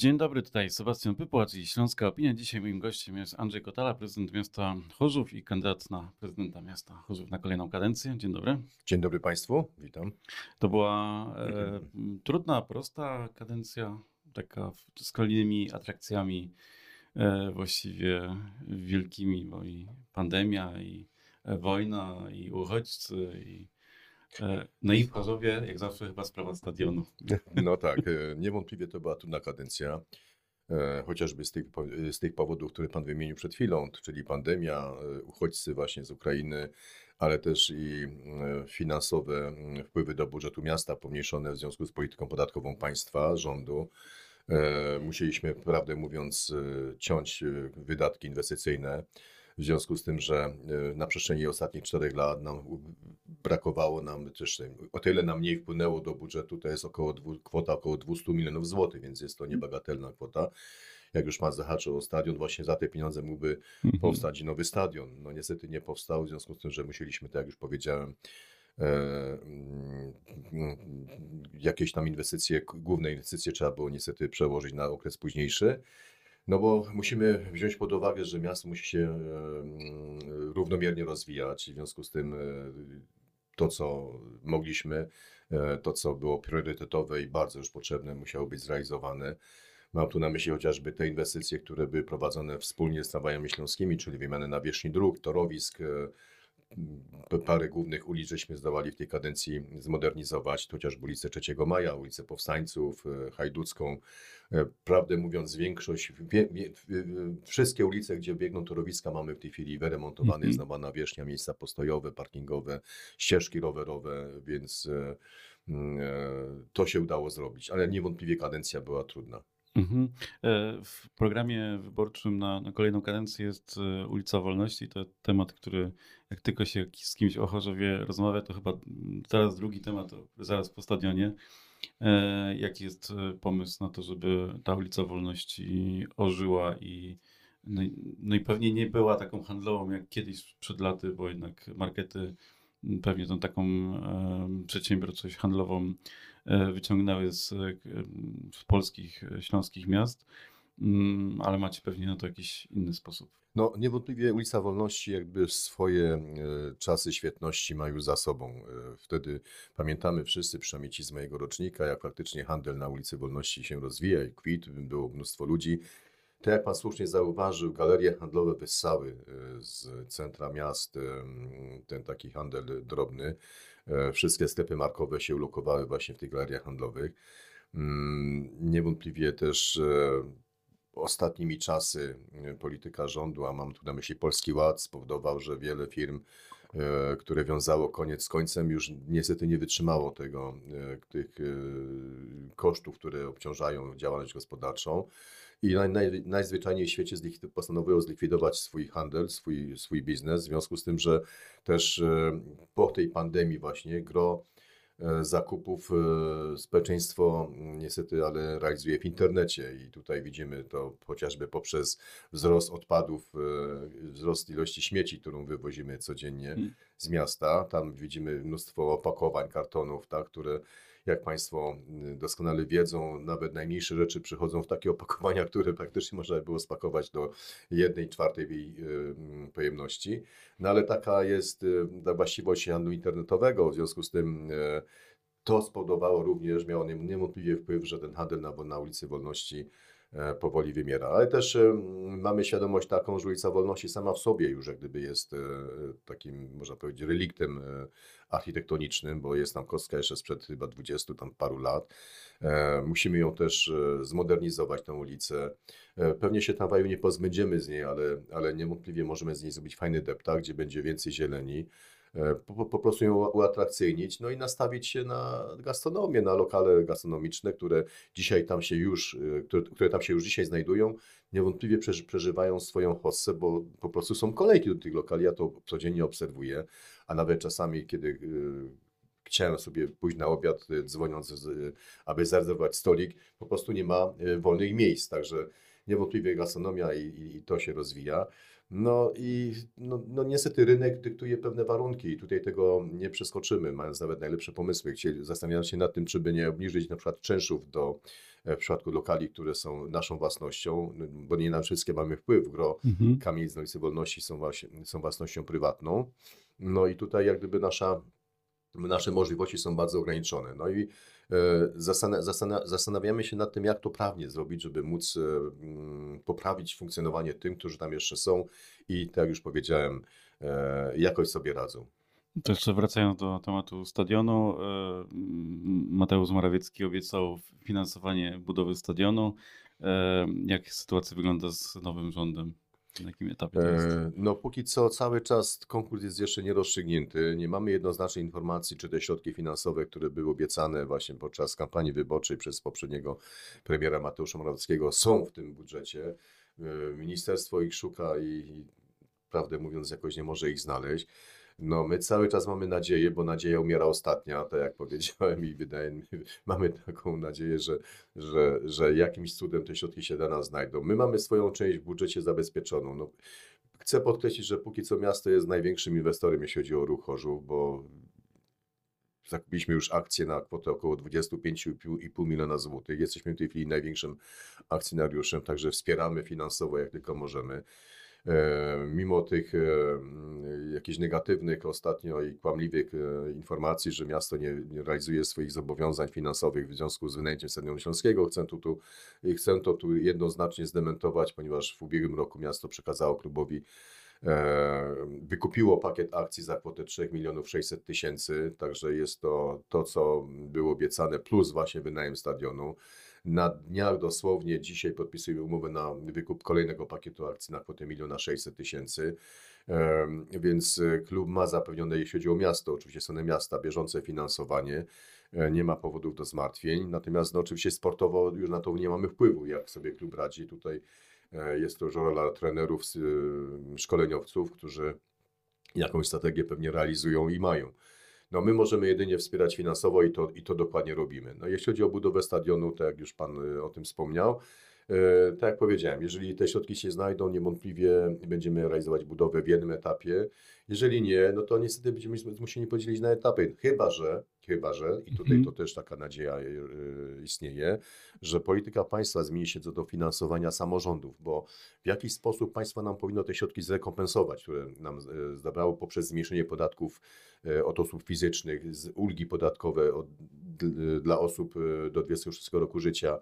Dzień dobry, tutaj Sebastian Pypłacz i Śląska Opinia. Dzisiaj moim gościem jest Andrzej Kotala, prezydent miasta Chorzów i kandydat na prezydenta miasta Chorzów na kolejną kadencję. Dzień dobry. Dzień dobry Państwu, witam. To była e, trudna, prosta kadencja, taka z kolejnymi atrakcjami e, właściwie wielkimi, bo i pandemia, i wojna, i uchodźcy, i no i w Chorzowie, jak zawsze chyba sprawa stadionu. No tak, e, niewątpliwie to była trudna kadencja, e, chociażby z tych, z tych powodów, które Pan wymienił przed chwilą, czyli pandemia, e, uchodźcy właśnie z Ukrainy, ale też i e, finansowe mm, wpływy do budżetu miasta pomniejszone w związku z polityką podatkową państwa, rządu. E, Musieliśmy, prawdę mówiąc, e, ciąć e, wydatki inwestycyjne. W związku z tym, że e, na przestrzeni ostatnich czterech lat nam brakowało nam też, e, o tyle nam mniej wpłynęło do budżetu, to jest około kwota około 200 milionów złotych, więc jest to niebagatelna kwota. Jak już Pan zahaczył o stadion, właśnie za te pieniądze mógłby Mhm. powstać nowy stadion. No niestety nie powstał, w związku z tym, że musieliśmy, tak jak już powiedziałem, e, mm, mm, jakieś tam inwestycje, główne inwestycje trzeba było niestety przełożyć na okres późniejszy. No bo musimy wziąć pod uwagę, że miasto musi się równomiernie rozwijać. W związku z tym e, to, co mogliśmy, e, to, co było priorytetowe i bardzo już potrzebne, musiało być zrealizowane. Mam tu na myśli chociażby te inwestycje, które były prowadzone wspólnie z tramwajami śląskimi, czyli wymianę nawierzchni dróg, torowisk, e, parę głównych ulic żeśmy zdołali w tej kadencji zmodernizować, chociażby ulicę 3 Maja, ulicę Powstańców, e, Hajducką. E, Prawdę mówiąc, większość, wie, wie, w- wszystkie ulice, gdzie biegną torowiska, mamy w tej chwili wyremontowane, Mhm. jest nowa nawierzchnia, miejsca postojowe, parkingowe, ścieżki rowerowe, więc e, mm, e, to się udało zrobić, ale niewątpliwie kadencja była trudna. Mhm. E, W programie wyborczym na, na kolejną kadencję jest e, ulica Wolności. To temat, który jak tylko się z kimś o Chorzowie rozmawia, to chyba teraz drugi temat, zaraz po stadionie. E, Jaki jest pomysł na to, żeby ta ulica Wolności ożyła i no, no i pewnie nie była taką handlową jak kiedyś przed laty, bo jednak markety pewnie tą taką przedsiębiorczość handlową wyciągnęły z, e, em, z polskich, e, śląskich miast, Mm, ale macie pewnie na to jakiś inny sposób. No, niewątpliwie ulica Wolności jakby swoje e, czasy świetności ma już za sobą. E, Wtedy pamiętamy wszyscy, przynajmniej ci z mojego rocznika, jak faktycznie handel na ulicy Wolności się rozwija i kwitł, było mnóstwo ludzi. Tak jak Pan słusznie zauważył, galerie handlowe wyssały e, z centra miast, e, ten taki handel drobny. E, Wszystkie sklepy markowe się ulokowały właśnie w tych galeriach handlowych. Mm, Niewątpliwie też ostatnimi czasy polityka rządu, a mam tu na myśli Polski Ład, spowodował, że wiele firm, które wiązało koniec z końcem, już niestety nie wytrzymało tego, tych kosztów, które obciążają działalność gospodarczą. I naj, naj, najzwyczajniej w świecie zlik- postanowiło zlikwidować swój handel, swój, swój biznes, w związku z tym, że też e, po tej pandemii właśnie gro e, zakupów e, społeczeństwo mm, niestety, ale realizuje w internecie i tutaj widzimy to chociażby poprzez wzrost odpadów, wzrost ilości śmieci, którą wywozimy codziennie Mm. z miasta. Tam widzimy mnóstwo opakowań, kartonów, tak, które jak Państwo mm, doskonale wiedzą, nawet najmniejsze rzeczy przychodzą w takie opakowania, które praktycznie można by było spakować do jednej czwartej jej e, mm, pojemności. No ale taka jest e, ta właściwość handlu internetowego, w związku z tym to spowodowało również, miało nie- niewątpliwie wpływ, że ten handel na, na ulicy Wolności powoli wymiera. Ale też e, mamy świadomość taką, że ulica Wolności sama w sobie już jak gdyby jest e, takim, można powiedzieć, reliktem e, architektonicznym, bo jest tam kostka jeszcze sprzed chyba 20 tam paru lat. E, Musimy ją też e, zmodernizować, tę ulicę. E, Pewnie się tramwaju nie pozbędziemy z niej, ale, ale niewątpliwie możemy z niej zrobić fajny deptak, gdzie będzie więcej zieleni. E, Po, po- prostu ją ua- uatrakcyjnić, no i nastawić się na gastronomię, na lokale gastronomiczne, które dzisiaj tam się już, e, które, które tam się już dzisiaj znajdują, niewątpliwie przeży, przeżywają swoją hossę, bo po prostu są kolejki do tych lokali, ja to codziennie obserwuję, a nawet czasami, kiedy e, chciałem sobie pójść na obiad, dzwoniąc, aby zarezerwować stolik, po prostu nie ma wolnych miejsc, także niewątpliwie gastronomia i, i, i to się rozwija. No i no, no niestety rynek dyktuje pewne warunki i tutaj tego nie przeskoczymy, mając nawet najlepsze pomysły. Chcieli, zastanawiając się nad tym, czy by nie obniżyć na przykład czynszów do, e, w przypadku lokali, które są naszą własnością, no, bo nie na wszystkie mamy wpływ. Gro Mhm. kamienic Wolności są, właśnie, są własnością prywatną. No i tutaj jak gdyby nasza, nasze możliwości są bardzo ograniczone. No i e, zastanawiamy się nad tym, jak to prawnie zrobić, żeby móc e, mm, poprawić funkcjonowanie tym, którzy tam jeszcze są i tak jak już powiedziałem, e, jakoś sobie radzą. To jeszcze wracając do tematu stadionu, Mateusz Morawiecki obiecał finansowanie budowy stadionu. Jak sytuacja wygląda z nowym rządem? Na jakim etapie to jest? E, No póki co cały czas konkurs jest jeszcze nierozstrzygnięty. Nie mamy jednoznacznej informacji, czy te środki finansowe, które były obiecane właśnie podczas kampanii wyborczej przez poprzedniego premiera Mateusza Morawieckiego są w tym budżecie. E, Ministerstwo ich szuka i prawdę mówiąc jakoś nie może ich znaleźć. No my cały czas mamy nadzieję, bo nadzieja umiera ostatnia, tak jak powiedziałem i wydaje mi mamy taką nadzieję, że, że, że jakimś cudem te środki się dla nas znajdą. My mamy swoją część w budżecie zabezpieczoną. No, Chcę podkreślić, że póki co miasto jest największym inwestorem, jeśli chodzi o ruch bo zakupiliśmy już akcje na kwotę około 25,5 miliona złotych. Jesteśmy w tej chwili największym akcjonariuszem, także wspieramy finansowo jak tylko możemy. E, Mimo tych e, jakichś negatywnych ostatnio i kłamliwych e, informacji, że miasto nie, nie realizuje swoich zobowiązań finansowych w związku z wynajęciem Stadionu Śląskiego, chcę, tu, tu, chcę to tu jednoznacznie zdementować, ponieważ w ubiegłym roku miasto przekazało klubowi Wykupiło pakiet akcji za kwotę 3 milionów 600 tysięcy, także jest to to, co było obiecane, plus właśnie wynajem stadionu. Na dniach dosłownie dzisiaj podpisujemy umowę na wykup kolejnego pakietu akcji na kwotę 1 600 tysięcy. Więc e, klub ma zapewnione, jeśli chodzi o miasto, oczywiście strony miasta, bieżące finansowanie. E, Nie ma powodów do zmartwień. Natomiast no, oczywiście sportowo już na to nie mamy wpływu, jak sobie klub radzi. Tutaj E, Jest to już rola trenerów, szkoleniowców, którzy jakąś strategię pewnie realizują i mają. No my możemy jedynie wspierać finansowo i to, i to dokładnie robimy. No jeśli chodzi o budowę stadionu, tak jak już Pan y, o tym wspomniał, tak jak powiedziałem, jeżeli te środki się znajdą, niewątpliwie będziemy realizować budowę w jednym etapie. Jeżeli nie, no to niestety będziemy zmuszeni podzielić na etapy. Chyba, że, chyba, że, i tutaj Mhm. to też taka nadzieja y, istnieje, że polityka państwa zmieni się co do finansowania samorządów, bo w jakiś sposób państwo nam powinno te środki zrekompensować, które nam e, zabrało poprzez zmniejszenie podatków e, od osób fizycznych, ulgi podatkowe od, dla osób e, do 26 roku życia,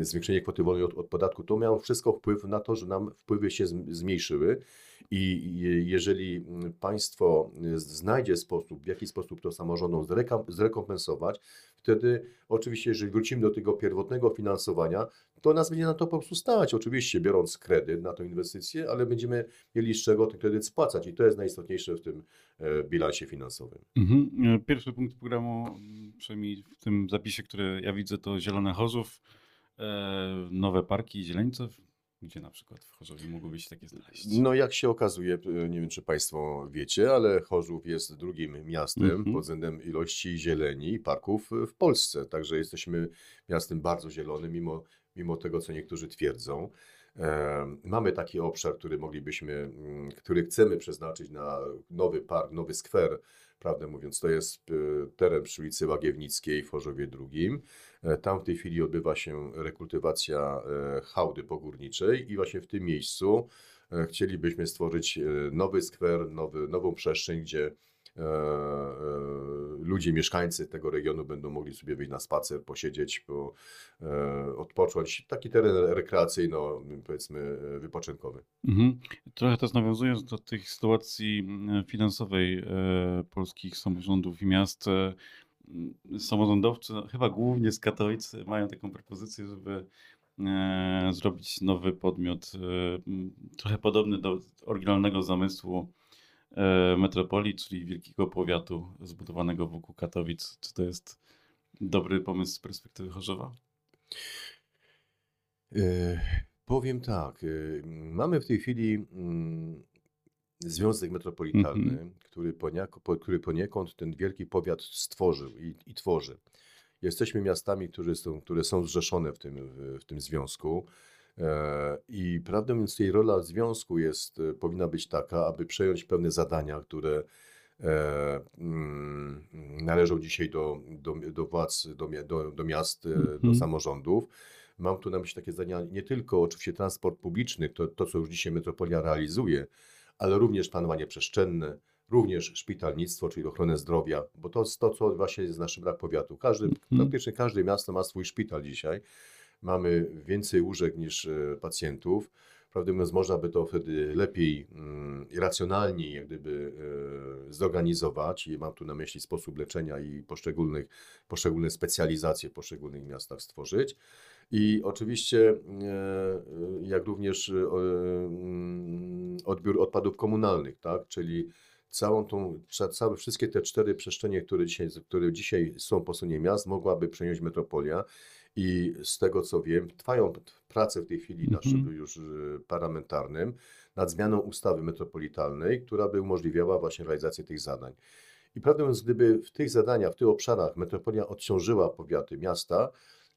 zwiększenie kwoty wolnej od, od podatku. To miało wszystko wpływ na to, że nam wpływy się zm- zmniejszyły i je- jeżeli mm, państwo e, znajdzie sposób, w jaki sposób to samorządom zrekompensować, wtedy oczywiście, jeżeli wrócimy do tego pierwotnego finansowania, to nas będzie na to po prostu stać. Oczywiście biorąc kredyt na tę inwestycję, ale będziemy mieli z czego ten kredyt spłacać i to jest najistotniejsze w tym e, bilansie finansowym. Mhm. E, Pierwszy punkt programu, m, przynajmniej w tym zapisie, który ja widzę, to Zielone Chorzów, e, nowe parki Zieleńców. Gdzie na przykład w Chorzowie mogłyby się takie znaleźć? No jak się okazuje, e, nie wiem czy Państwo wiecie, ale Chorzów jest drugim miastem Mhm. pod względem ilości zieleni i parków w Polsce. Także jesteśmy miastem bardzo zielonym, mimo, mimo tego, co niektórzy twierdzą. E, Mamy taki obszar, który moglibyśmy, mm, który chcemy przeznaczyć na nowy park, nowy skwer, prawdę mówiąc. To jest e, teren przy ulicy Łagiewnickiej w Chorzowie II. E, Tam w tej chwili odbywa się rekultywacja e, hałdy pogórniczej i właśnie w tym miejscu e, chcielibyśmy stworzyć nowy skwer, nowy, nową przestrzeń, gdzie ludzie, mieszkańcy tego regionu będą mogli sobie wyjść na spacer, posiedzieć, po, odpocząć. Taki teren rekreacyjno, powiedzmy, wypoczynkowy. Mhm. Trochę też nawiązując do tych sytuacji m, finansowej polskich samorządów i miast, samorządowcy, no, chyba głównie z Katowic, mają taką propozycję, żeby e, zrobić nowy podmiot, e, trochę podobny do oryginalnego zamysłu e, metropolii, czyli wielkiego powiatu zbudowanego wokół Katowic. Czy to jest dobry pomysł z perspektywy Chorzowa? E, Powiem tak, e, mamy w tej chwili mm, Związek Metropolitalny, Mhm. który, poniako, po- który poniekąd ten wielki powiat stworzył i, i tworzy. Jesteśmy miastami, które są, które są zrzeszone w tym, w, tym związku. E, I prawdę mówiąc, tej rola związku jest, e, powinna być taka, aby przejąć pewne zadania, które e, mm, należą dzisiaj do, do, do władz, do, do, do miast, e, do Mhm. samorządów. Mam tu na myśli takie zadania, nie tylko oczywiście transport publiczny, to, to co już dzisiaj metropolia realizuje, ale również planowanie przestrzenne, również szpitalnictwo, czyli ochronę zdrowia, bo to jest to, co właśnie jest naszym brak powiatu. Każdy, Mhm. praktycznie każde miasto ma swój szpital dzisiaj. Mamy więcej łóżek niż e, pacjentów. Prawdę mówiąc, można by to wtedy lepiej mm, i racjonalniej jak gdyby e, zorganizować. I mam tu na myśli sposób leczenia i poszczególnych, poszczególne specjalizacje w poszczególnych miastach stworzyć. I oczywiście, e, jak również mm, odbiór odpadów komunalnych, tak? Czyli całą tą, ca- całe, wszystkie te cztery przestrzenie, które dzisiaj, które dzisiaj są po stronie miast, mogłaby przejąć metropolia. I z tego co wiem, trwają prace w tej chwili na Mhm. szczeblu już e, parlamentarnym nad zmianą ustawy metropolitalnej, która by umożliwiała właśnie realizację tych zadań. I prawdę mówiąc, gdyby w tych zadaniach, w tych obszarach metropolia odciążyła powiaty, miasta,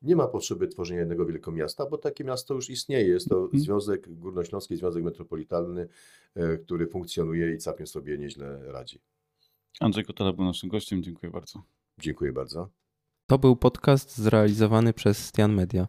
nie ma potrzeby tworzenia jednego wielkiego miasta, bo takie miasto już istnieje. Jest to Mhm. Związek Górnośląski Związek Metropolitalny, e, który funkcjonuje i całkiem sobie nieźle radzi. Andrzej Kotala był naszym gościem. Dziękuję bardzo. Dziękuję bardzo. To był podcast zrealizowany przez Stian Media.